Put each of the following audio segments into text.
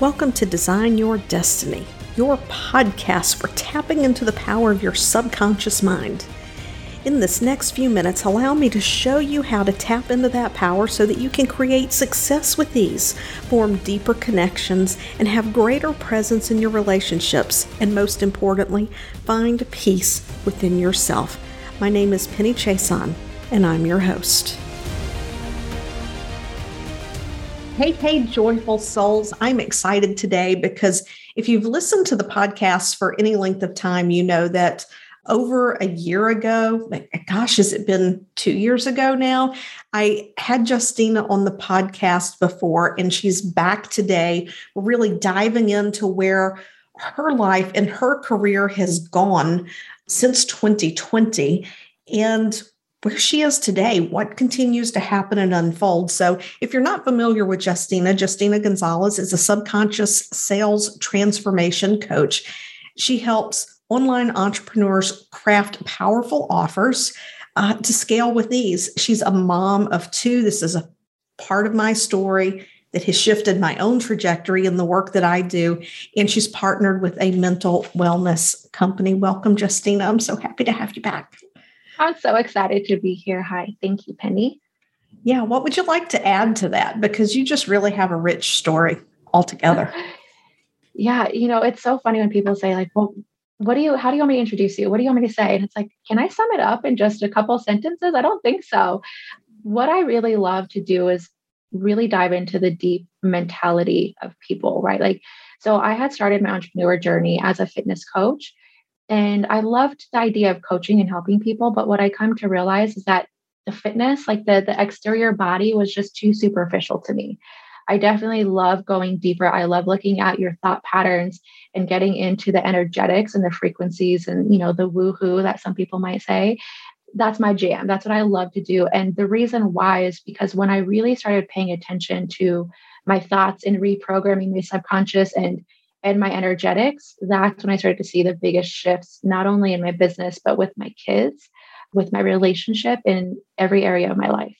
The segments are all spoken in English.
Welcome to Design Your Destiny, your podcast for tapping into the power of your subconscious mind. In this next few minutes, allow me to show you how to tap into that power so that you can create success with ease, form deeper connections, and have greater presence in your relationships, and most importantly, find peace within yourself. My name is Penny Chason, and I'm your host. Hey, hey, joyful souls. I'm excited today because if you've listened to the podcast for any length of time, you know that over a year ago, gosh, has it been two years ago now? I had Justina on the podcast before, and she's back today. Really diving into where her life and her career has gone since 2020 and where she is today, what continues to happen and unfold. So, if you're not familiar with Justina, Justina Gonzalez is a subconscious sales transformation coach. She helps online entrepreneurs craft powerful offers uh, to scale with ease. She's a mom of two. This is a part of my story that has shifted my own trajectory in the work that I do. And she's partnered with a mental wellness company. Welcome, Justina. I'm so happy to have you back. I'm so excited to be here. Hi. Thank you, Penny. Yeah. What would you like to add to that? Because you just really have a rich story altogether. yeah. You know, it's so funny when people say, like, well, what do you, how do you want me to introduce you? What do you want me to say? And it's like, can I sum it up in just a couple sentences? I don't think so. What I really love to do is really dive into the deep mentality of people, right? Like, so I had started my entrepreneur journey as a fitness coach and I loved the idea of coaching and helping people. But what I come to realize is that the fitness, like the, the exterior body, was just too superficial to me. I definitely love going deeper. I love looking at your thought patterns and getting into the energetics and the frequencies and, you know, the woohoo that some people might say. That's my jam. That's what I love to do. And the reason why is because when I really started paying attention to my thoughts and reprogramming my subconscious and and my energetics, that's when I started to see the biggest shifts, not only in my business, but with my kids, with my relationship in every area of my life.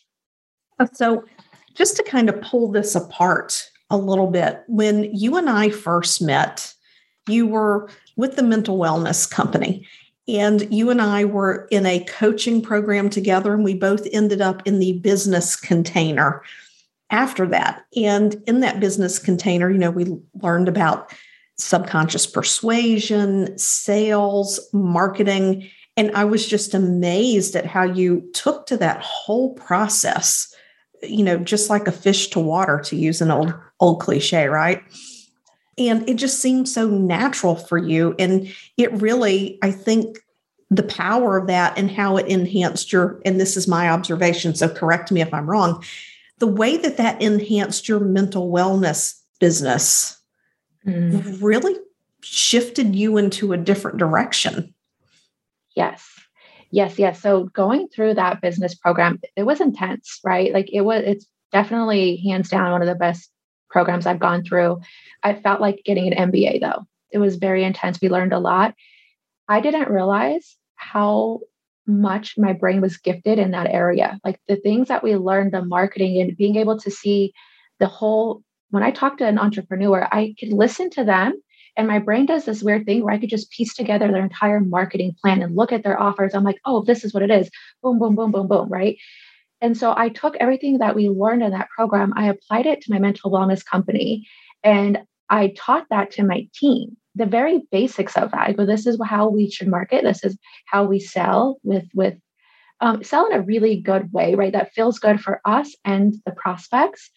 Uh, so, just to kind of pull this apart a little bit, when you and I first met, you were with the mental wellness company. And you and I were in a coaching program together, and we both ended up in the business container after that. And in that business container, you know, we learned about subconscious persuasion, sales, marketing. And I was just amazed at how you took to that whole process, you know, just like a fish to water, to use an old, old cliche, right? And it just seemed so natural for you. And it really, I think, the power of that and how it enhanced your, and this is my observation, so correct me if I'm wrong, the way that that enhanced your mental wellness business mm. really shifted you into a different direction. Yes. Yes, yes. So going through that business program, it was intense, right? Like it was it's definitely hands down one of the best programs I've gone through. I felt like getting an MBA though. It was very intense. We learned a lot. I didn't realize how much my brain was gifted in that area. Like the things that we learned, the marketing and being able to see the whole when I talk to an entrepreneur, I could listen to them and my brain does this weird thing where I could just piece together their entire marketing plan and look at their offers. I'm like, oh, this is what it is. Boom, boom, boom, boom, boom. Right. And so I took everything that we learned in that program, I applied it to my mental wellness company, and I taught that to my team. The very basics of that. I go, this is how we should market. This is how we sell with with um, sell in a really good way, right? That feels good for us and the prospects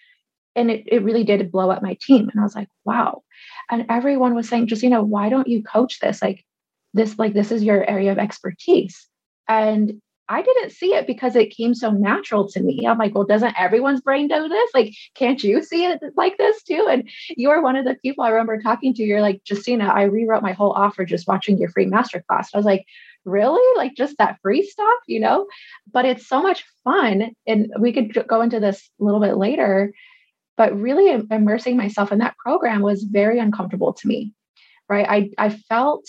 and it, it really did blow up my team. And i was like wow. And everyone was saying just you know why don't you coach this? Like this like this is your area of expertise. And i didn't see it because it came so natural to me. I'm like well doesn't everyone's brain do this? Like can't you see it like this too? And you are one of the people i remember talking to. You're like justina i rewrote my whole offer just watching your free masterclass. I was like really? Like just that free stuff you know? But it's so much fun. And we could go into this a little bit later but really immersing myself in that program was very uncomfortable to me right i, I felt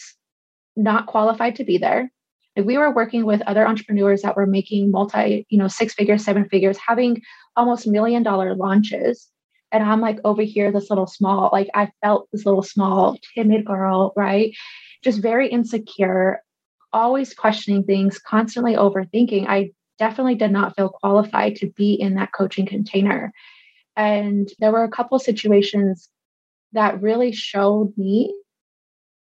not qualified to be there we were working with other entrepreneurs that were making multi you know six figures seven figures having almost million dollar launches And I'm like over here, this little small, like I felt this little small, timid girl, right? Just very insecure, always questioning things, constantly overthinking. I definitely did not feel qualified to be in that coaching container. And there were a couple situations that really showed me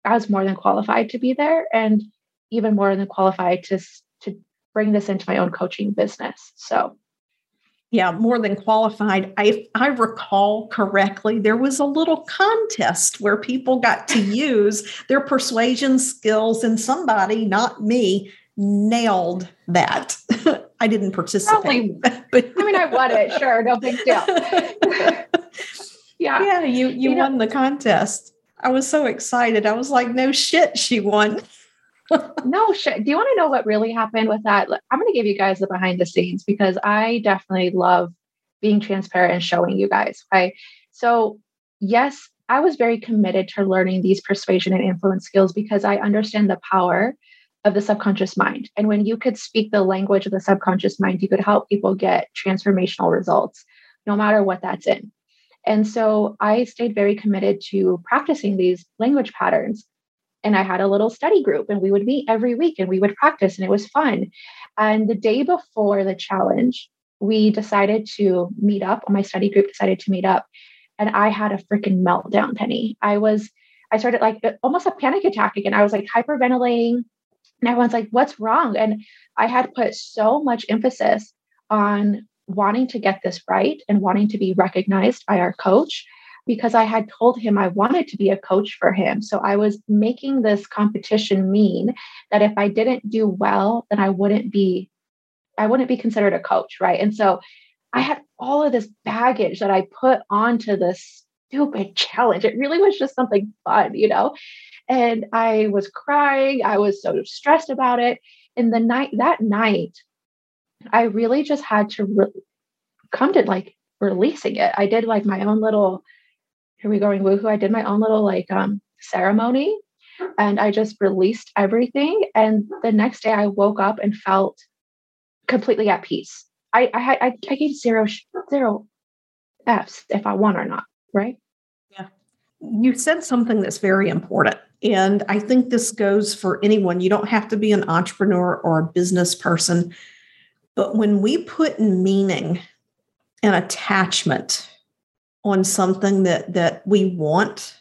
I was more than qualified to be there and even more than qualified to, to bring this into my own coaching business. So yeah, more than qualified. I I recall correctly, there was a little contest where people got to use their persuasion skills, and somebody, not me, nailed that. I didn't participate. but I mean, I won it. Sure, no big deal. yeah, yeah, you you, you won know, the contest. I was so excited. I was like, no shit, she won. no shit. Do you want to know what really happened with that? I'm going to give you guys the behind the scenes because I definitely love being transparent and showing you guys. Okay. So, yes, I was very committed to learning these persuasion and influence skills because I understand the power of the subconscious mind. And when you could speak the language of the subconscious mind, you could help people get transformational results, no matter what that's in. And so I stayed very committed to practicing these language patterns. And I had a little study group, and we would meet every week and we would practice, and it was fun. And the day before the challenge, we decided to meet up. My study group decided to meet up, and I had a freaking meltdown, Penny. I was, I started like almost a panic attack again. I was like hyperventilating, and everyone's like, What's wrong? And I had put so much emphasis on wanting to get this right and wanting to be recognized by our coach because I had told him I wanted to be a coach for him. So I was making this competition mean that if I didn't do well, then I wouldn't be I wouldn't be considered a coach, right? And so I had all of this baggage that I put onto this stupid challenge. It really was just something fun, you know? And I was crying, I was so stressed about it. And the night that night I really just had to re- come to like releasing it. I did like my own little, here we going woohoo. I did my own little like um ceremony and I just released everything. And the next day I woke up and felt completely at peace. I I I, I gave zero zero F's if I won or not, right? You said something that's very important. And I think this goes for anyone. You don't have to be an entrepreneur or a business person but when we put meaning and attachment on something that that we want,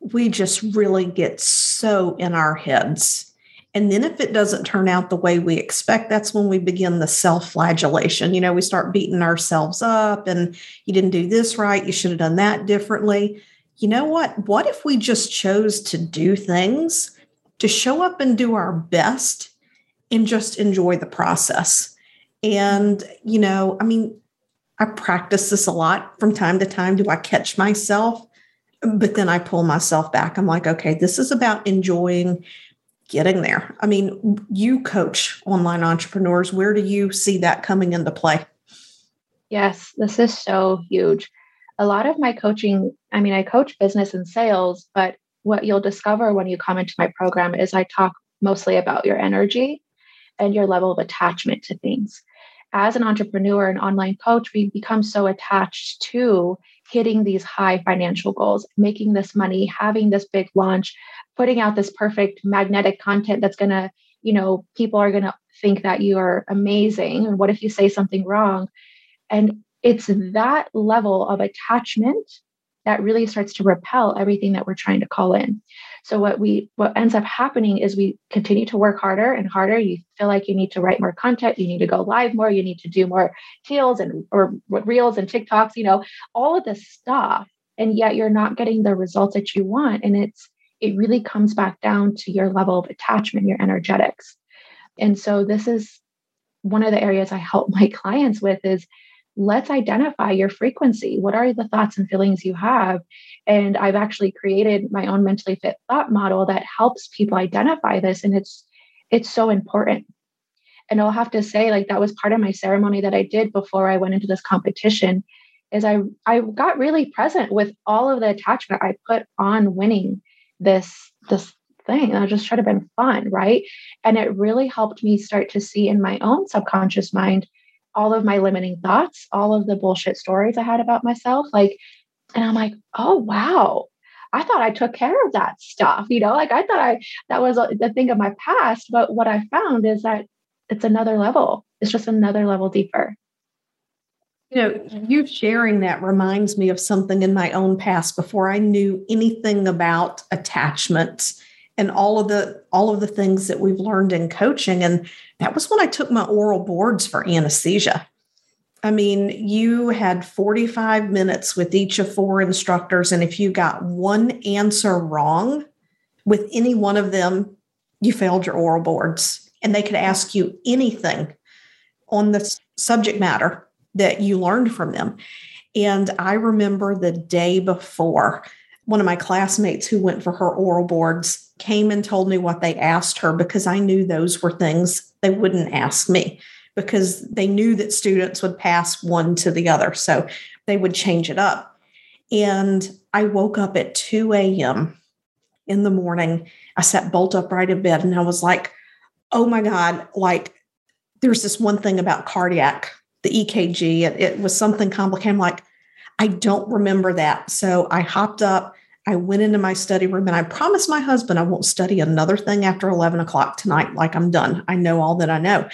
we just really get so in our heads. And then if it doesn't turn out the way we expect, that's when we begin the self-flagellation. You know, we start beating ourselves up and you didn't do this right, you should have done that differently. You know what? What if we just chose to do things to show up and do our best and just enjoy the process. And, you know, I mean, I practice this a lot from time to time. Do I catch myself? But then I pull myself back. I'm like, okay, this is about enjoying getting there. I mean, you coach online entrepreneurs. Where do you see that coming into play? Yes, this is so huge. A lot of my coaching, I mean, I coach business and sales, but what you'll discover when you come into my program is I talk mostly about your energy and your level of attachment to things. As an entrepreneur and online coach, we become so attached to hitting these high financial goals, making this money, having this big launch, putting out this perfect magnetic content that's going to, you know, people are going to think that you are amazing. And what if you say something wrong? And it's that level of attachment that really starts to repel everything that we're trying to call in. So what we what ends up happening is we continue to work harder and harder. You feel like you need to write more content, you need to go live more, you need to do more teals and or reels and TikToks, you know, all of this stuff. And yet you're not getting the results that you want. And it's it really comes back down to your level of attachment, your energetics. And so this is one of the areas I help my clients with is let's identify your frequency. What are the thoughts and feelings you have? And I've actually created my own mentally fit thought model that helps people identify this. And it's it's so important. And I'll have to say, like that was part of my ceremony that I did before I went into this competition, is I I got really present with all of the attachment I put on winning this this thing. I just tried to been fun, right? And it really helped me start to see in my own subconscious mind all of my limiting thoughts, all of the bullshit stories I had about myself. Like, and I'm like, oh, wow. I thought I took care of that stuff, you know, like I thought I, that was the thing of my past. But what I found is that it's another level. It's just another level deeper. You know, you sharing that reminds me of something in my own past before I knew anything about attachment and all of the all of the things that we've learned in coaching and that was when I took my oral boards for anesthesia. I mean, you had 45 minutes with each of four instructors and if you got one answer wrong with any one of them, you failed your oral boards and they could ask you anything on the subject matter that you learned from them. And I remember the day before, one of my classmates who went for her oral boards came and told me what they asked her because I knew those were things they wouldn't ask me because they knew that students would pass one to the other. So they would change it up. And I woke up at 2 a.m. in the morning. I sat bolt upright in bed and I was like, oh my God, like there's this one thing about cardiac the EKG. It, it was something complicated. I'm like, I don't remember that. So I hopped up. I went into my study room and I promised my husband I won't study another thing after 11 o'clock tonight. Like I'm done. I know all that I know.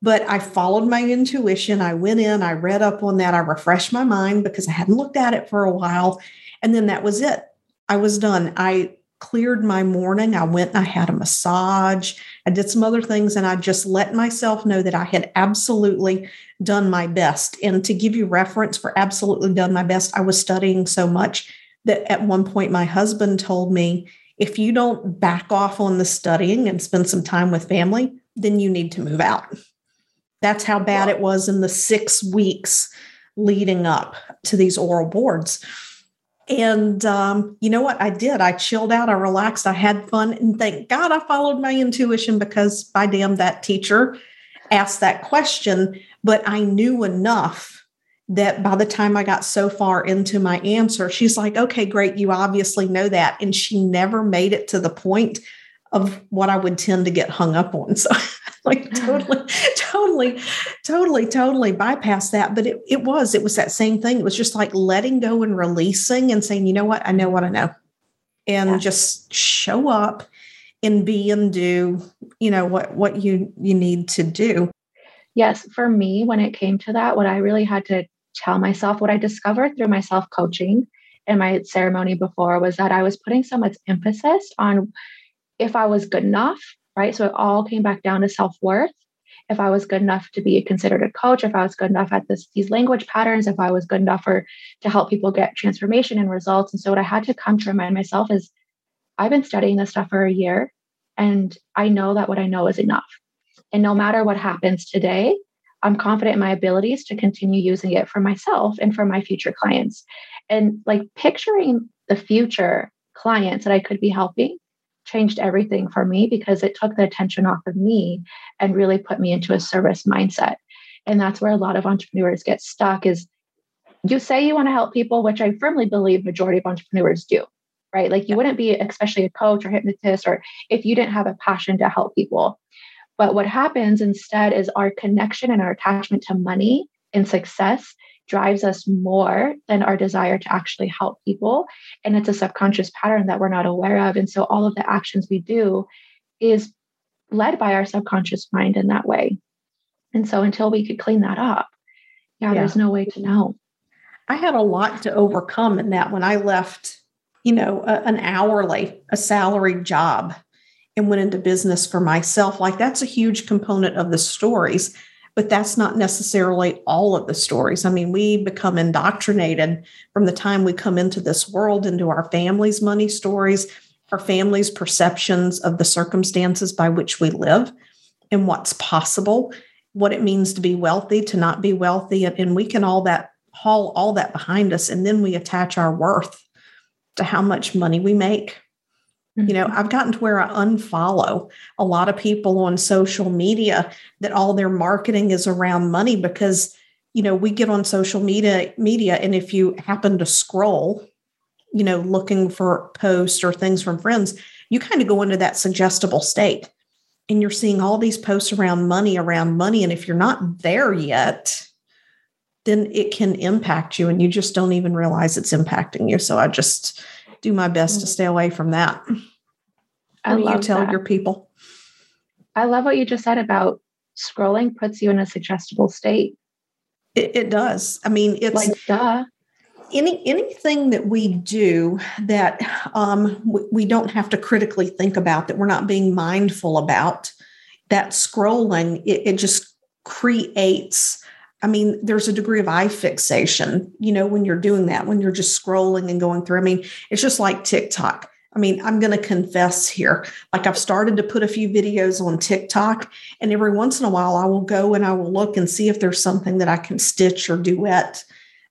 But I followed my intuition. I went in, I read up on that. I refreshed my mind because I hadn't looked at it for a while. And then that was it. I was done. I cleared my morning. I went and I had a massage. I did some other things and I just let myself know that I had absolutely done my best. And to give you reference for absolutely done my best, I was studying so much that at one point my husband told me, if you don't back off on the studying and spend some time with family, then you need to move out. That's how bad it was in the six weeks leading up to these oral boards. And um, you know what? I did. I chilled out. I relaxed. I had fun. And thank God I followed my intuition because by damn, that teacher asked that question. But I knew enough that by the time I got so far into my answer, she's like, okay, great. You obviously know that. And she never made it to the point of what I would tend to get hung up on. So like totally, totally, totally, totally bypass that. But it, it was, it was that same thing. It was just like letting go and releasing and saying, you know what, I know what I know. And yeah. just show up and be and do, you know, what what you you need to do. Yes, for me, when it came to that, what I really had to tell myself, what I discovered through my self coaching and my ceremony before was that I was putting so much emphasis on if I was good enough, right? So it all came back down to self worth. If I was good enough to be considered a coach, if I was good enough at this, these language patterns, if I was good enough for to help people get transformation and results. And so what I had to come to remind myself is I've been studying this stuff for a year and I know that what I know is enough. And no matter what happens today, I'm confident in my abilities to continue using it for myself and for my future clients. And like picturing the future clients that I could be helping changed everything for me because it took the attention off of me and really put me into a service mindset. And that's where a lot of entrepreneurs get stuck is you say you want to help people, which I firmly believe majority of entrepreneurs do, right? Like you wouldn't be especially a coach or hypnotist or if you didn't have a passion to help people. But what happens instead is our connection and our attachment to money and success drives us more than our desire to actually help people. And it's a subconscious pattern that we're not aware of. And so all of the actions we do is led by our subconscious mind in that way. And so until we could clean that up, yeah, yeah. there's no way to know. I had a lot to overcome in that when I left, you know, a, an hourly, a salaried job and went into business for myself. Like that's a huge component of the stories but that's not necessarily all of the stories. I mean, we become indoctrinated from the time we come into this world into our family's money stories, our family's perceptions of the circumstances by which we live and what's possible, what it means to be wealthy, to not be wealthy. And we can all that haul all that behind us. And then we attach our worth to how much money we make Mm-hmm. You know, mm-hmm. I've gotten to where I unfollow a lot of people on social media that all their marketing is around money because, you know, we get on social media media and if you happen to scroll, you know, looking for posts or things from friends, you kind of go into that suggestible state. and you're seeing all these posts around money, around money. And if you're not there yet, then it can impact you and you just don't even realize it's impacting you. So I just do my best to mm. stay away from that. I what do you tell that. your people? I love what you just said about scrolling puts you in a suggestible state. It, it does. I mean, it's like duh. Any anything that we do that um, we, we don't have to critically think about, that we're not being mindful about, that scrolling, it, it just creates. I mean, there's a degree of eye fixation, you know, when you're doing that, when you're just scrolling and going through. I mean, it's just like TikTok. I mean, I'm going to confess here. Like, I've started to put a few videos on TikTok, and every once in a while, I will go and I will look and see if there's something that I can stitch or duet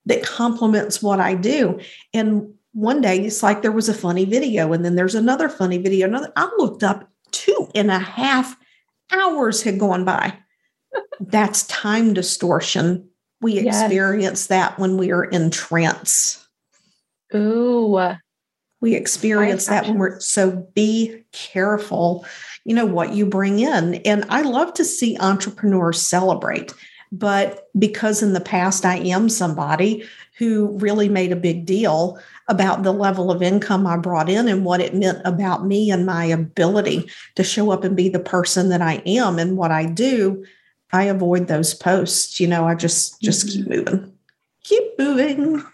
that complements what I do. And one day, it's like there was a funny video, and then there's another funny video. Another, I looked up two and a half hours had gone by. That's time distortion. We yes. experience that when we are in trance. Ooh, we experience that when we're so be careful, you know, what you bring in. And I love to see entrepreneurs celebrate. But because in the past I am somebody who really made a big deal about the level of income I brought in and what it meant about me and my ability to show up and be the person that I am and what I do, I avoid those posts. You know, I just just mm-hmm. keep moving. Keep moving.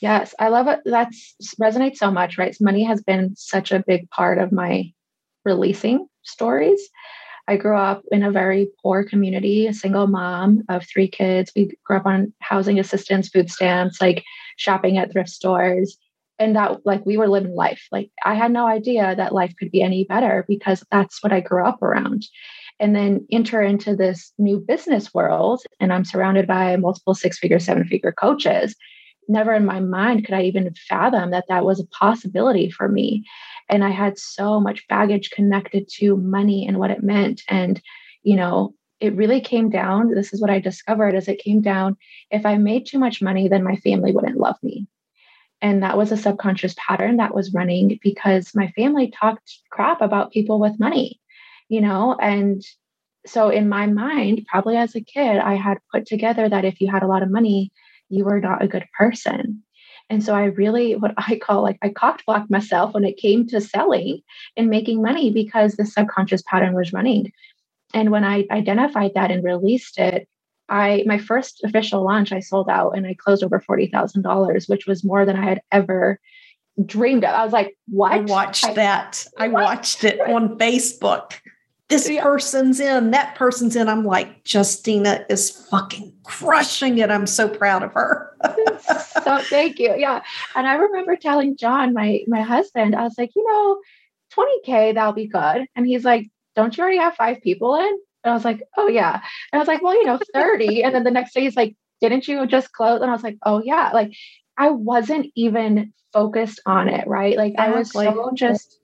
Yes, I love it. That resonates so much, right? Money has been such a big part of my releasing stories. I grew up in a very poor community, a single mom of three kids. We grew up on housing assistance, food stamps, like shopping at thrift stores. And that, like, we were living life. Like, I had no idea that life could be any better because that's what I grew up around. And then enter into this new business world, and I'm surrounded by multiple six figure, seven figure coaches never in my mind could I even fathom that that was a possibility for me. And I had so much baggage connected to money and what it meant. And, you know, it really came down. This is what I discovered as it came down. If I made too much money, then my family wouldn't love me. And that was a subconscious pattern that was running because my family talked crap about people with money, you know, and so in my mind, probably as a kid, I had put together that if you had a lot of money, you were not a good person. And so I really, what I call like, I cocked blocked myself when it came to selling and making money because the subconscious pattern was running. And when I identified that and released it, I my first official launch I sold out and I closed over forty thousand dollars, which was more than I had ever dreamed of. I was like, "What?" I watched I, that. I watched it on Facebook this yeah. person's in, that person's in. I'm like, Justina is fucking crushing it. I'm so proud of her. so thank you. Yeah. And I remember telling John, my my husband, I was like, you know, 20K, that'll be good. And he's like, Don't you already have five people in? And I was like, Oh yeah. And I was like, Well, you know, 30. and then the next day he's like, Didn't you just close? And I was like, Oh yeah. Like I wasn't even focused on it, right? Like exactly. I was so just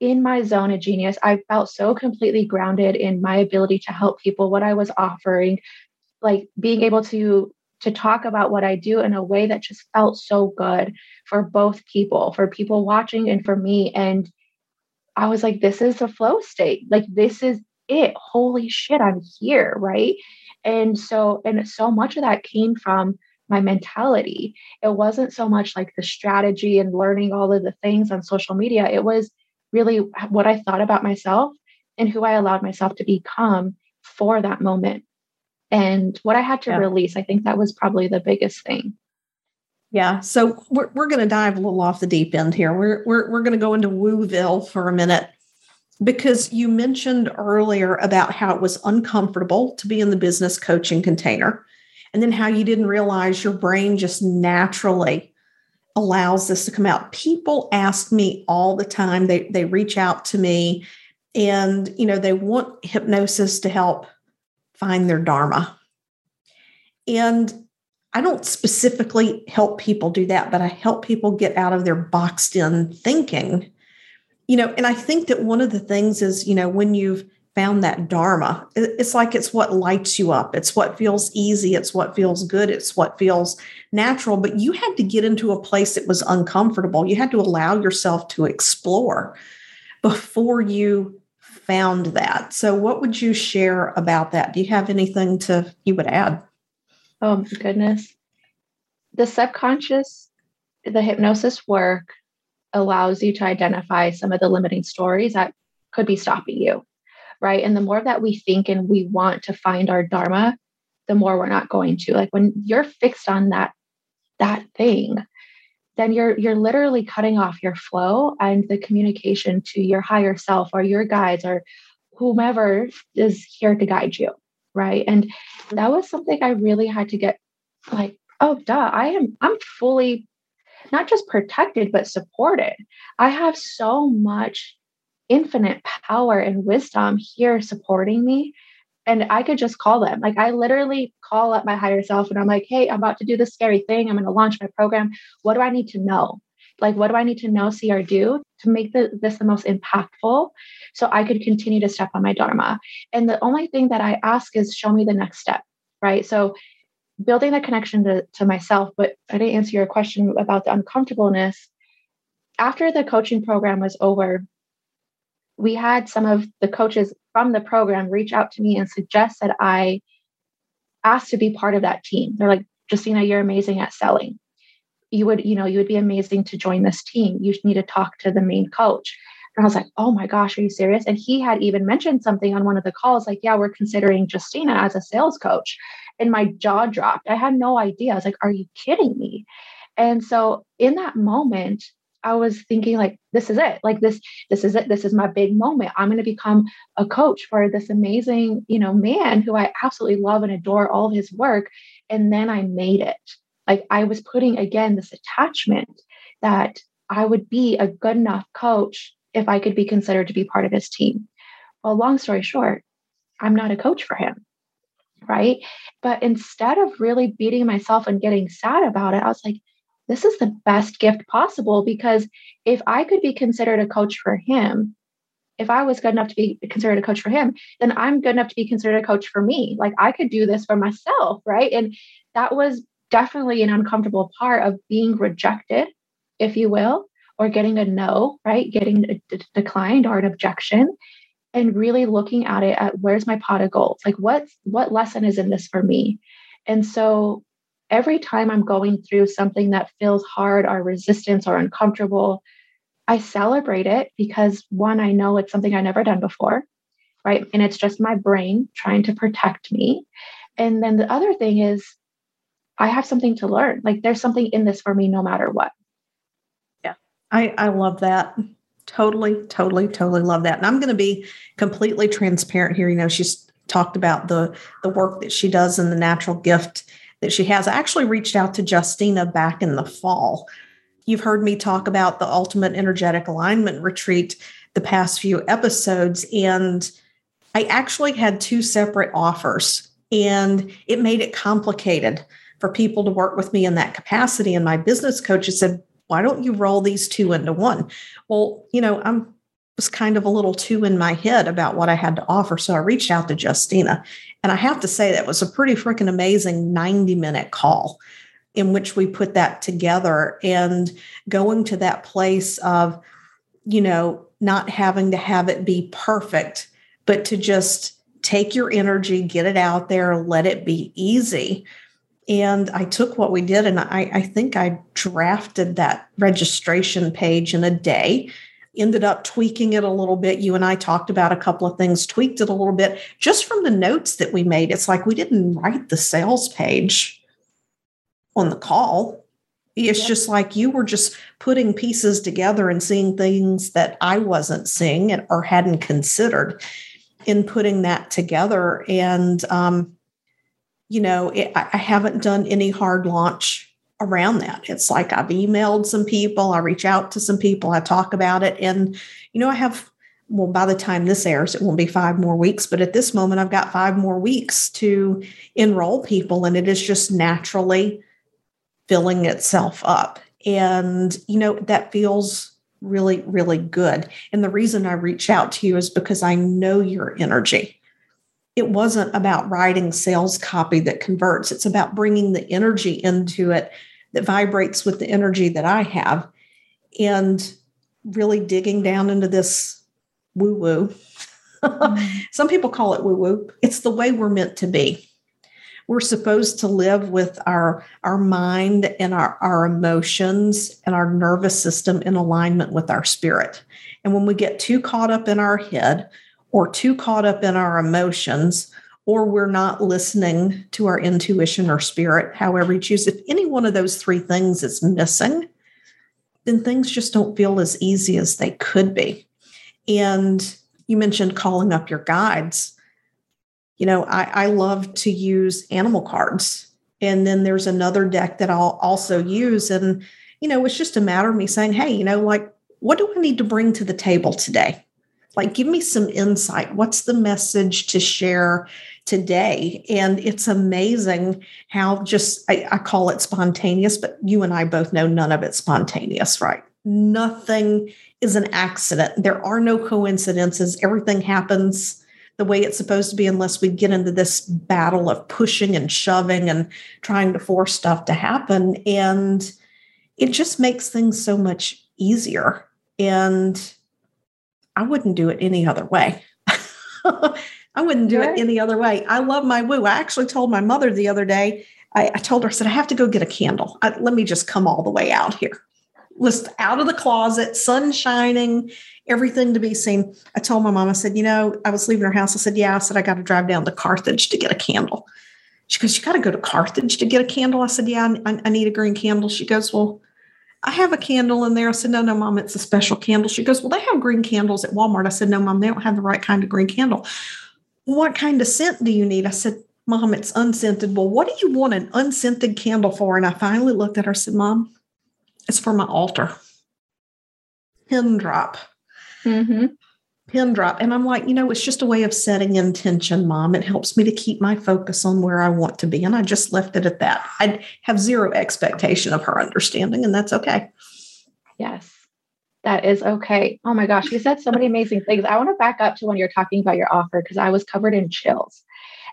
in my zone of genius. I felt so completely grounded in my ability to help people, what I was offering, like being able to to talk about what I do in a way that just felt so good for both people, for people watching and for me. And I was like, this is a flow state. Like, this is it. Holy shit, I'm here. Right. And so, and so much of that came from my mentality. It wasn't so much like the strategy and learning all of the things on social media. It was really what I thought about myself and who I allowed myself to become for that moment. And what I had to yeah. release, I think that was probably the biggest thing. Yeah. So we're, we're going to dive a little off the deep end here. We're, we're, we're going to go into Wooville for a minute because you mentioned earlier about how it was uncomfortable to be in the business coaching container and then how you didn't realize your brain just naturally allows this to come out. People ask me all the time. They they reach out to me and you know they want hypnosis to help find their dharma. And I don't specifically help people do that, but I help people get out of their boxed in thinking. You know, and I think that one of the things is, you know, when you've found that dharma. It's like it's what lights you up. It's what feels easy. It's what feels good. It's what feels natural. But you had to get into a place that was uncomfortable. You had to allow yourself to explore before you found that. So, what would you share about that? Do you have anything to you would add? Oh my goodness. The subconscious, the hypnosis work allows you to identify some of the limiting stories that could be stopping you, right? And the more that we think and we want to find our dharma, the more we're not going to. Like when you're fixed on that that thing, then you're you're literally cutting off your flow and the communication to your higher self or your guides or whomever is here to guide you, right? And that was something I really had to get like, oh duh, I am I'm fully not just protected but supported. I have so much infinite power and wisdom here supporting me. And I could just call them. Like I literally call up my higher self and I'm like, hey, I'm about to do this scary thing. I'm going to launch my program. What do I need to know? Like, what do I need to know, see, or do to make the, this the most impactful so I could continue to step on my Dharma? And the only thing that I ask is show me the next step, right? So building the connection to, to myself, but I didn't answer your question about the uncomfortableness. After the coaching program was over, we had some of the coaches from the program reach out to me and suggest that I ask to be part of that team. They're like, Justina, you're amazing at selling. You would, you know, you would be amazing to join this team. You need to talk to the main coach. And I was like, oh my gosh, are you serious? And he had even mentioned something on one of the calls, like, yeah, we're considering Justina as a sales coach. And my jaw dropped. I had no idea. I was like, are you kidding me? And so in that moment, I was thinking like this is it like this this is it this is my big moment. I'm going to become a coach for this amazing you know man who I absolutely love and adore all of his work. And then I made it. Like I was putting again this attachment that I would be a good enough coach if I could be considered to be part of his team. Well long story short I'm not a coach for him right? But instead of really beating myself and getting sad about it I was like this is the best gift possible because if I could be considered a coach for him, if I was good enough to be considered a coach for him, then I'm good enough to be considered a coach for me. Like I could do this for myself, right? And that was definitely an uncomfortable part of being rejected, if you will, or getting a no, right? Getting a d- declined or an objection and really looking at it at where's my pot of gold? Like what what lesson is in this for me? And so every time I'm going through something that feels hard or resistance or uncomfortable, I celebrate it because one, I know it's something I've never done before, right? And it's just my brain trying to protect me. And then the other thing is, I have something to learn. Like there's something in this for me no matter what. Yeah, I, I love that. Totally, totally, totally love that. And I'm going to be completely transparent here. You know, she's talked about the the work that she does and the natural gift that she has. I actually reached out to Justina back in the fall. You've heard me talk about the Ultimate Energetic Alignment Retreat the past few episodes, and I actually had two separate offers, and it made it complicated for people to work with me in that capacity. And my business coach said, Why don't you roll these two into one? Well, you know, I'm was kind of a little too in my head about what I had to offer. So I reached out to Justina. And I have to say, that was a pretty freaking amazing 90 minute call in which we put that together and going to that place of, you know, not having to have it be perfect, but to just take your energy, get it out there, let it be easy. And I took what we did, and I, I think I drafted that registration page in a day ended up tweaking it a little bit. You and I talked about a couple of things, tweaked it a little bit just from the notes that we made. It's like we didn't write the sales page on the call. It's yep. just like you were just putting pieces together and seeing things that I wasn't seeing or hadn't considered in putting that together. And, um, you know, it, I haven't done any hard launch around that. It's like I've emailed some people, I reach out to some people, I talk about it. And, you know, I have, well, by the time this airs, it won't be five more weeks, but at this moment, I've got five more weeks to enroll people, and it is just naturally filling itself up. And, you know, that feels really, really good. And the reason I reach out to you is because I know your energy. It wasn't about writing sales copy that converts. It's about bringing the energy into it that vibrates with the energy that I have and really digging down into this woo woo. Some people call it woo woo. It's the way we're meant to be. We're supposed to live with our, our mind and our, our emotions and our nervous system in alignment with our spirit. And when we get too caught up in our head or too caught up in our emotions, or we're not listening to our intuition or spirit, however you choose, if any one of those three things is missing, then things just don't feel as easy as they could be. And you mentioned calling up your guides. You know, I, I love to use animal cards. And then there's another deck that I'll also use. And, you know, it's just a matter of me saying, hey, you know, like, what do I need to bring to the table today? Like, give me some insight. What's the message to share today? And it's amazing how just, I, I call it spontaneous, but you and I both know none of it's spontaneous, right? Nothing is an accident. There are no coincidences. Everything happens the way it's supposed to be, unless we get into this battle of pushing and shoving and trying to force stuff to happen. And it just makes things so much easier. And I wouldn't do it any other way. I wouldn't do right. it any other way. I love my woo. I actually told my mother the other day, I, I told her, I said, I have to go get a candle. I, let me just come all the way out here was out of the closet, sun shining, everything to be seen. I told my mom, I said, you know, I was leaving her house. I said, yeah, I said, I got to drive down to Carthage to get a candle. She goes, you got to go to Carthage to get a candle. I said, yeah, I, I need a green candle. She goes, well, I have a candle in there. I said, no, no, mom, it's a special candle. She goes, well, they have green candles at Walmart. I said, no, mom, they don't have the right kind of green candle. What kind of scent do you need? I said, mom, it's unscented. Well, what do you want an unscented candle for? And I finally looked at her and said, mom, it's for my altar. Pin drop. Mm-hmm. Pin drop. And I'm like, you know, it's just a way of setting intention, mom. It helps me to keep my focus on where I want to be. And I just left it at that. I have zero expectation of her understanding, and that's okay. Yes. That is okay. Oh my gosh, you said so many amazing things. I want to back up to when you're talking about your offer because I was covered in chills.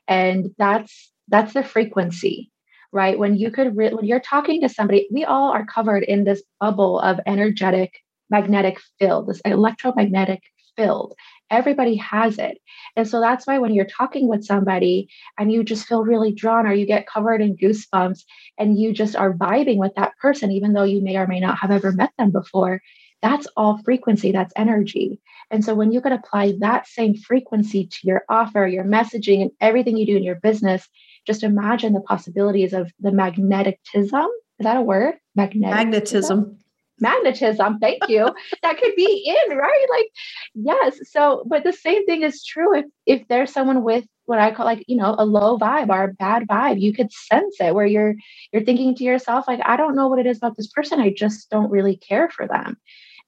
And that's that's the frequency right? When you could, re- when you're talking to somebody, we all are covered in this bubble of energetic magnetic field, this electromagnetic field. Everybody has it. And so that's why when you're talking with somebody and you just feel really drawn or you get covered in goosebumps and you just are vibing with that person, even though you may or may not have ever met them before, that's all frequency, that's energy. And so when you could apply that same frequency to your offer, your messaging, and everything you do in your business, just imagine the possibilities of the magnetism. Is that a word? Magnetic magnetism. Magnetism. Thank you. that could be in, right? Like, yes. So, but the same thing is true if if there's someone with what I call like, you know, a low vibe or a bad vibe, you could sense it where you're you're thinking to yourself, like, I don't know what it is about this person. I just don't really care for them.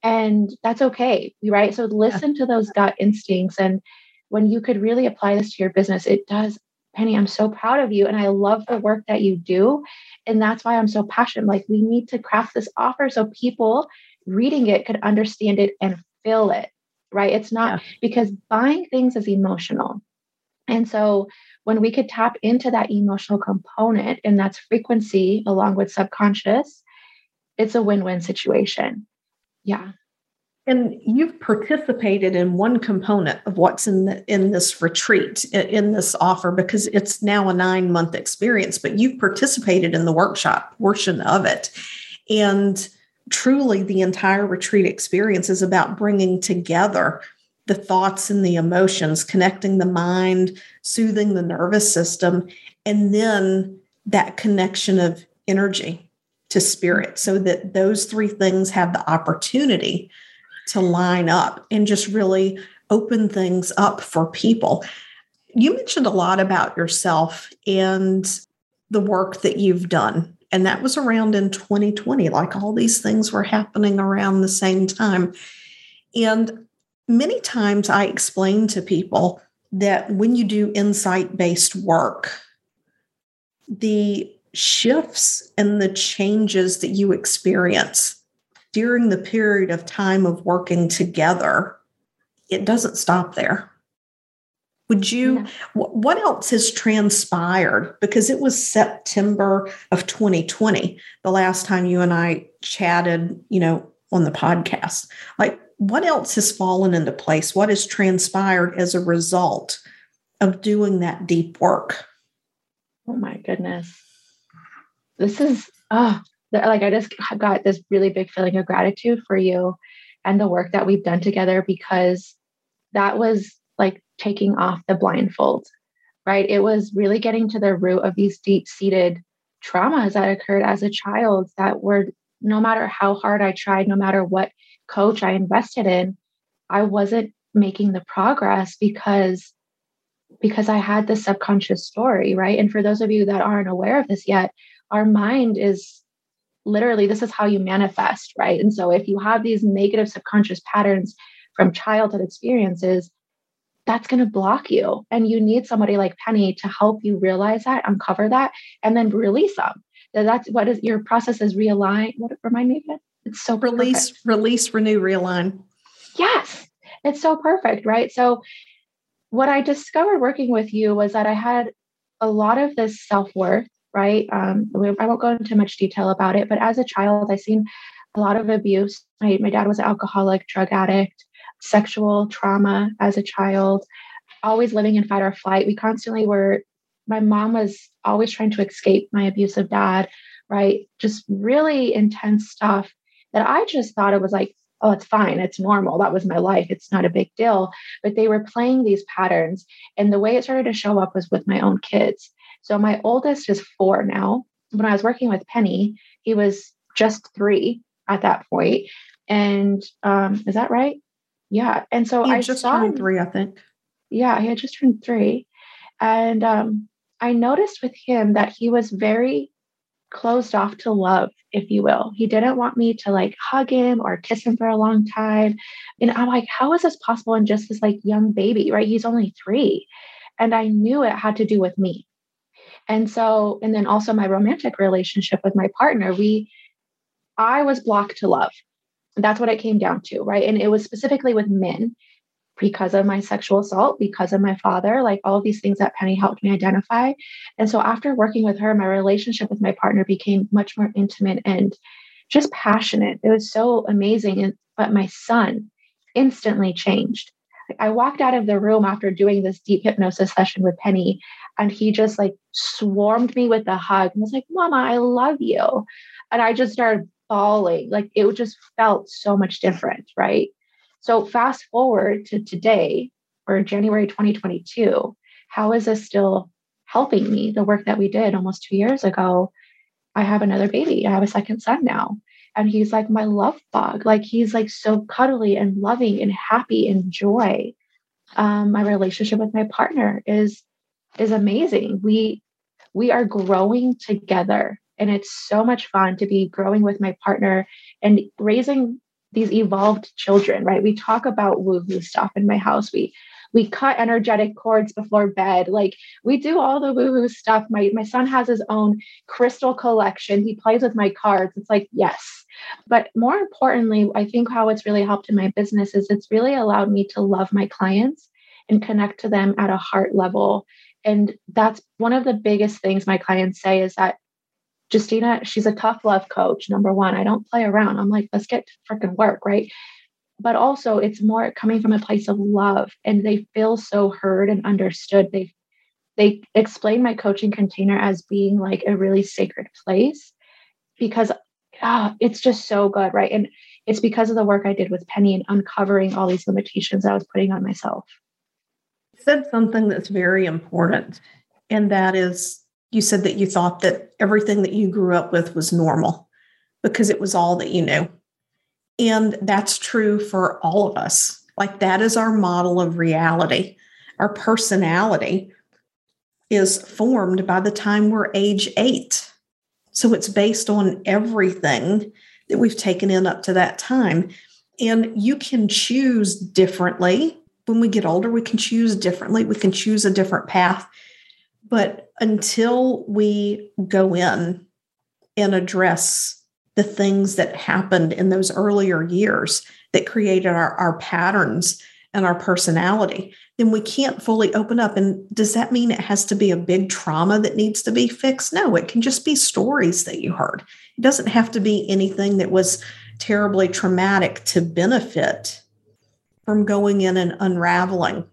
And that's okay. Right. So listen to those gut instincts. And when you could really apply this to your business, it does Penny, I'm so proud of you. And I love the work that you do. And that's why I'm so passionate. Like, we need to craft this offer so people reading it could understand it and feel it, right? It's not yeah. because buying things is emotional. And so, when we could tap into that emotional component, and that's frequency along with subconscious, it's a win win situation. Yeah. And you've participated in one component of what's in the, in this retreat, in this offer, because it's now a nine month experience. But you've participated in the workshop portion of it, and truly, the entire retreat experience is about bringing together the thoughts and the emotions, connecting the mind, soothing the nervous system, and then that connection of energy to spirit, so that those three things have the opportunity to line up and just really open things up for people. You mentioned a lot about yourself and the work that you've done. And that was around in 2020, like all these things were happening around the same time. And many times I explain to people that when you do insight based work, the shifts and the changes that you experience during the period of time of working together, it doesn't stop there. Would you, yeah. what else has transpired? Because it was September of 2020, the last time you and I chatted, you know, on the podcast. Like, what else has fallen into place? What has transpired as a result of doing that deep work? Oh my goodness. This is, oh, like I just got this really big feeling of gratitude for you and the work that we've done together because that was like taking off the blindfold, right? It was really getting to the root of these deep seated traumas that occurred as a child that were no matter how hard I tried, no matter what coach I invested in, I wasn't making the progress because because I had this subconscious story, right? And for those of you that aren't aware of this yet, our mind is literally this is how you manifest, right? And so if you have these negative subconscious patterns from childhood experiences, that's going to block you. And you need somebody like Penny to help you realize that, uncover that, and then release them. That's what is your process is realign. What remind me again? It's so release, perfect. release, renew, realign. Yes, it's so perfect, right? So, what I discovered working with you was that I had a lot of this self worth, right? Um, I won't go into much detail about it, but as a child, I seen a lot of abuse. My, my dad was an alcoholic, drug addict, sexual trauma as a child, always living in fight or flight. We constantly were, my mom was always trying to escape my abusive dad, right? Just really intense stuff that I just thought it was like, oh, it's fine. It's normal. That was my life. It's not a big deal. But they were playing these patterns. And the way it started to show up was with my own kids. So my oldest is four now. When I was working with Penny, he was just three at that point. And um, is that right? Yeah. And so I just saw turned three, I think. Yeah, he had just turned three. And um, I noticed with him that he was very closed off to love, if you will. He didn't want me to like hug him or kiss him for a long time. And I'm like, how is this possible in just this like young baby, right? He's only three. And I knew it had to do with me. And so, and then also my romantic relationship with my partner, we, I was blocked to love. That's what it came down to, right? And it was specifically with men because of my sexual assault, because of my father, like all of these things that Penny helped me identify. And so after working with her, my relationship with my partner became much more intimate and just passionate. It was so amazing. And but my son instantly changed. I walked out of the room after doing this deep hypnosis session with Penny, and he just like swarmed me with a hug and was like, Mama, I love you. And I just started bawling. Like it just felt so much different, right? So fast forward to today or January 2022, how is this still helping me? The work that we did almost two years ago, I have another baby. I have a second son now. And he's like my love bug. Like he's like so cuddly and loving and happy and joy. Um, my relationship with my partner is is amazing. We we are growing together and it's so much fun to be growing with my partner and raising these evolved children, right? We talk about woo-woo stuff in my house. We we cut energetic cords before bed. Like we do all the woo-woo stuff. My my son has his own crystal collection. He plays with my cards. It's like, yes. But more importantly, I think how it's really helped in my business is it's really allowed me to love my clients and connect to them at a heart level. And that's one of the biggest things my clients say is that Justina, she's a tough love coach. Number one, I don't play around. I'm like, let's get to freaking work, right? But also, it's more coming from a place of love, and they feel so heard and understood. They they explain my coaching container as being like a really sacred place because ah, it's just so good, right? And it's because of the work I did with Penny and uncovering all these limitations I was putting on myself. You said something that's very important, and that is you said that you thought that everything that you grew up with was normal because it was all that you knew. And that's true for all of us. Like that is our model of reality. Our personality is formed by the time we're age eight. So it's based on everything that we've taken in up to that time. And you can choose differently. When we get older, we can choose differently. We can choose a different path. But until we go in and address the things that happened in those earlier years that created our, our patterns and our personality, then we can't fully open up. And does that mean it has to be a big trauma that needs to be fixed? No, it can just be stories that you heard. It doesn't have to be anything that was terribly traumatic to benefit from going in and unraveling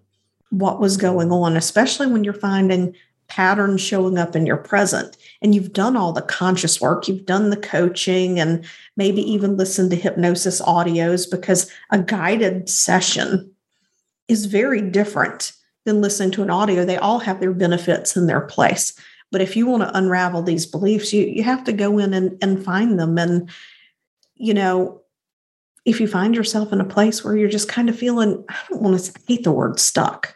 what was going on, especially when you're finding patterns showing up in your present and you've done all the conscious work, you've done the coaching and maybe even listened to hypnosis audios because a guided session is very different than listening to an audio. They all have their benefits in their place. But if you want to unravel these beliefs, you, you have to go in and, and find them. And, you know, if you find yourself in a place where you're just kind of feeling, I don't want to hate the word stuck,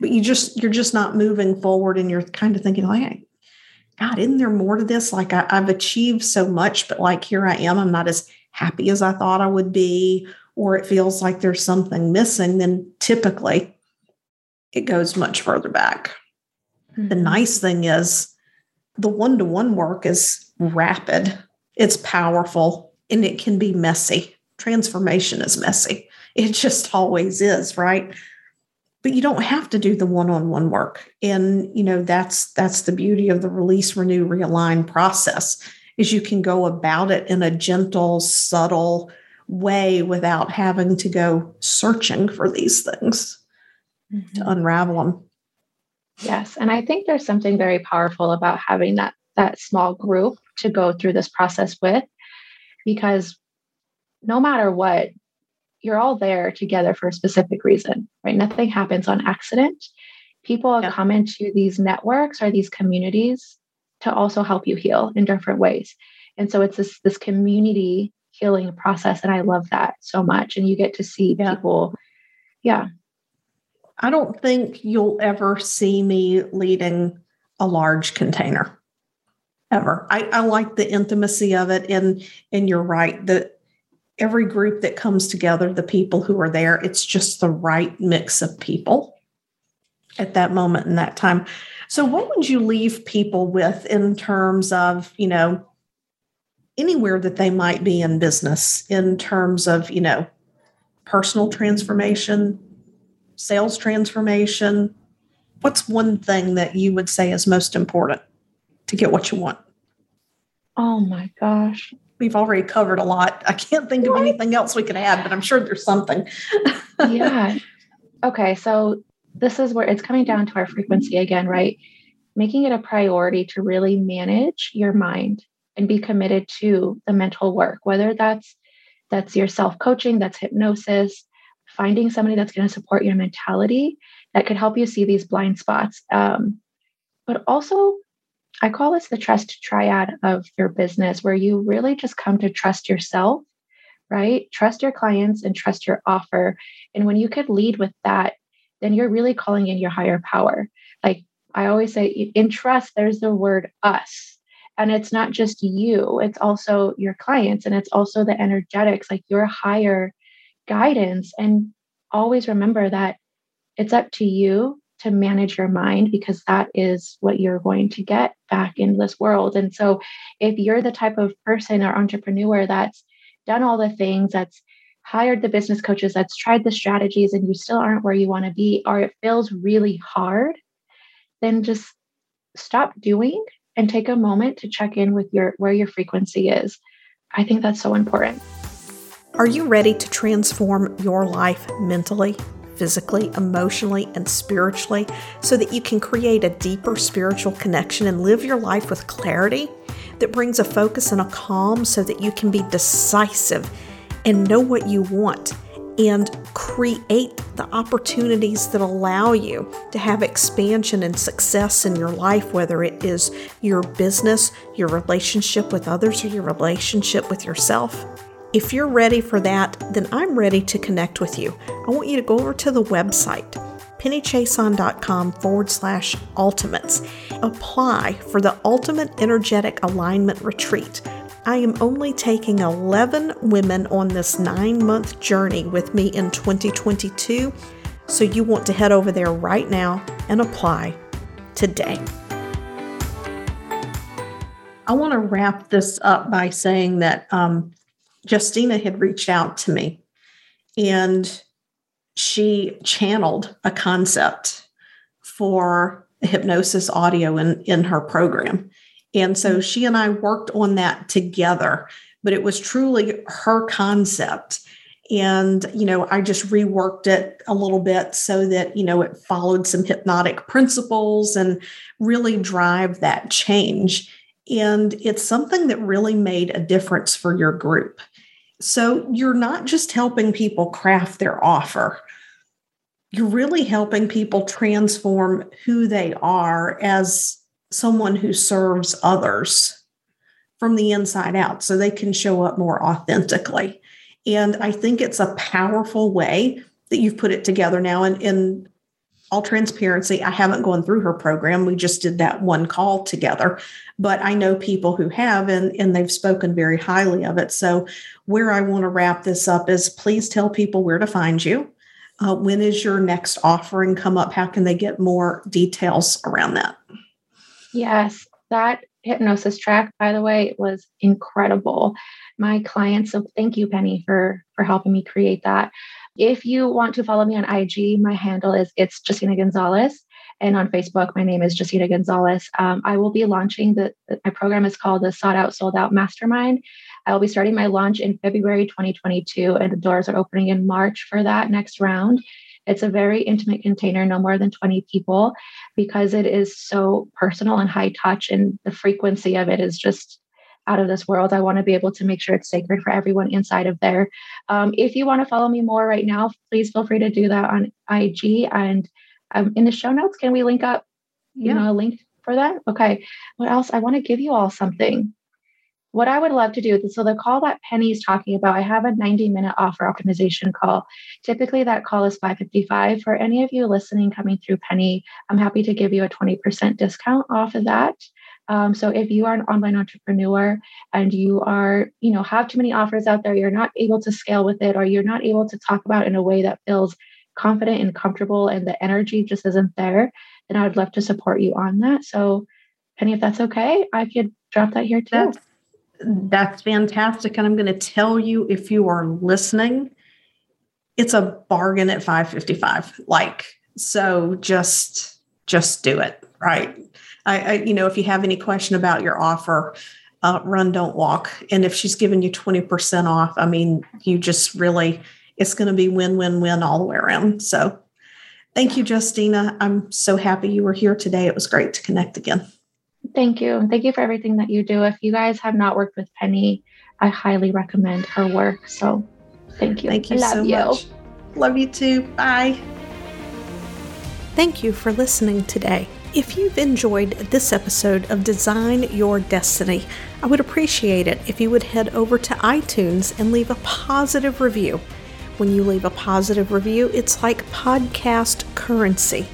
but you just, you're just not moving forward and you're kind of thinking, like, God, isn't there more to this? Like I, I've achieved so much, but like here I am, I'm not as happy as I thought I would be, or it feels like there's something missing, then typically it goes much further back. Mm-hmm. The nice thing is the one to one work is rapid, it's powerful, and it can be messy. Transformation is messy. It just always is, right? But you don't have to do the one-on-one work. And you know, that's that's the beauty of the release, renew, realign process is you can go about it in a gentle, subtle way without having to go searching for these things mm-hmm. to unravel them. Yes, and I think there's something very powerful about having that that small group to go through this process with because no matter what you're all there together for a specific reason, right? Nothing happens on accident. People yeah. come into these networks or these communities to also help you heal in different ways. And so it's this this community healing process and I love that so much and you get to see yeah. people yeah I don't think you'll ever see me leading a large container ever. I, I like the intimacy of it. And and you're right that every group that comes together, the people who are there, it's just the right mix of people at that moment in that time. So what would you leave people with in terms of, you know, anywhere that they might be in business in terms of, you know, personal transformation, sales transformation? What's one thing that you would say is most important to get what you want? Oh my gosh. We've already covered a lot. I can't think of anything else we could add, but I'm sure there's something. yeah. Okay. So this is where it's coming down to our frequency again, right? Making it a priority to really manage your mind and be committed to the mental work, whether that's that's your self-coaching, that's hypnosis, finding somebody that's going to support your mentality that could help you see these blind spots. Um, but also, I call this the trust triad of your business, where you really just come to trust yourself, right? Trust your clients and trust your offer. And when you could lead with that, then you're really calling in your higher power. Like I always say, in trust, there's the word us. And it's not just you, it's also your clients and it's also the energetics, like your higher guidance and always remember that it's up to you to manage your mind because that is what you're going to get back in this world. And so, if you're the type of person or entrepreneur that's done all the things, that's hired the business coaches, that's tried the strategies, and you still aren't where you want to be, or it feels really hard, then just stop doing and take a moment to check in with your where your frequency is. I think that's so important. Are you ready to transform your life mentally, physically, emotionally, and spiritually so that you can create a deeper spiritual connection and live your life with clarity that brings a focus and a calm so that you can be decisive and know what you want and create the opportunities that allow you to have expansion and success in your life, whether it is your business, your relationship with others, or your relationship with yourself? If you're ready for that, then I'm ready to connect with you. I want you to go over to the website, pennychason.com forward slash ultimates. Apply for the Ultimate Energetic Alignment Retreat. I am only taking 11 women on this nine month journey with me in 2022, so you want to head over there right now and apply today. I want to wrap this up by saying that um, Justina had reached out to me and she channeled a concept for hypnosis audio in, in her program. And so mm-hmm. she and I worked on that together, but it was truly her concept. and you know i just reworked it a little bit so that you know it followed some hypnotic principles and really drive that change and it's something that really made a difference for your group. So you're not just helping people craft their offer. You're really helping people transform who they are as someone who serves others from the inside out so they can show up more authentically. And I think it's a powerful way that you've put it together now. And in all transparency, I haven't gone through her program. We just did that one call together, but I know people who have, and, and they've spoken very highly of it. So, where I want to wrap this up is please tell people where to find you. Uh, when is your next offering come up? How can they get more details around that? Yes, that hypnosis track, by the way, was incredible my clients. So thank you, Penny, for for helping me create that. If you want to follow me on IG, my handle is it's Justina Gonzalez. And on Facebook, my name is Justina Gonzalez. Um, I will be launching the, my program is called the Sought Out Sold Out Mastermind. I will be starting my launch in February 2022, and the doors are opening in March for that next round. It's a very intimate container, no more than 20 people, because it is so personal and high touch, and the frequency of it is just out of this world. I want to be able to make sure it's sacred for everyone inside of there. Um, if you want to follow me more right now, please feel free to do that on IG. And um, in the show notes, can we link up, you yeah. know, a link for that? Okay. What else? I want to give you all something. What I would love to do, so the call that Penny is talking about, I have a 90 minute offer optimization call. Typically, that call is 555. For any of you listening coming through Penny, I'm happy to give you a 20% discount off of that. Um, so if you are an online entrepreneur and you are, you know, have too many offers out there, you're not able to scale with it, or you're not able to talk about in a way that feels confident and comfortable and the energy just isn't there, then I would love to support you on that. So Penny, if that's okay, I could drop that here too. That's, that's fantastic. And I'm going to tell you if you are listening, it's a bargain at 555. Like, so just just do it. Right. I, I, you know, if you have any question about your offer, uh, run, don't walk. And if she's giving you 20% off, I mean, you just really, it's going to be win, win, win all the way around. So thank you, Justina. I'm so happy you were here today. It was great to connect again. Thank you. Thank you for everything that you do. If you guys have not worked with Penny, I highly recommend her work. So thank you. Thank you so you. much. Love you too. Bye. Thank you for listening today. If you've enjoyed this episode of Design Your Destiny, I would appreciate it if you would head over to iTunes and leave a positive review. When you leave a positive review, it's like podcast currency,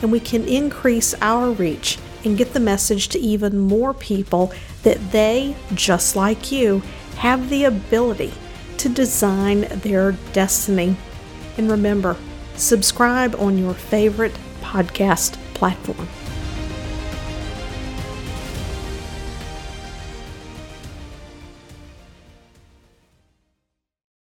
and we can increase our reach and get the message to even more people that they, just like you, have the ability to design their destiny. And remember, subscribe on your favorite podcast platform.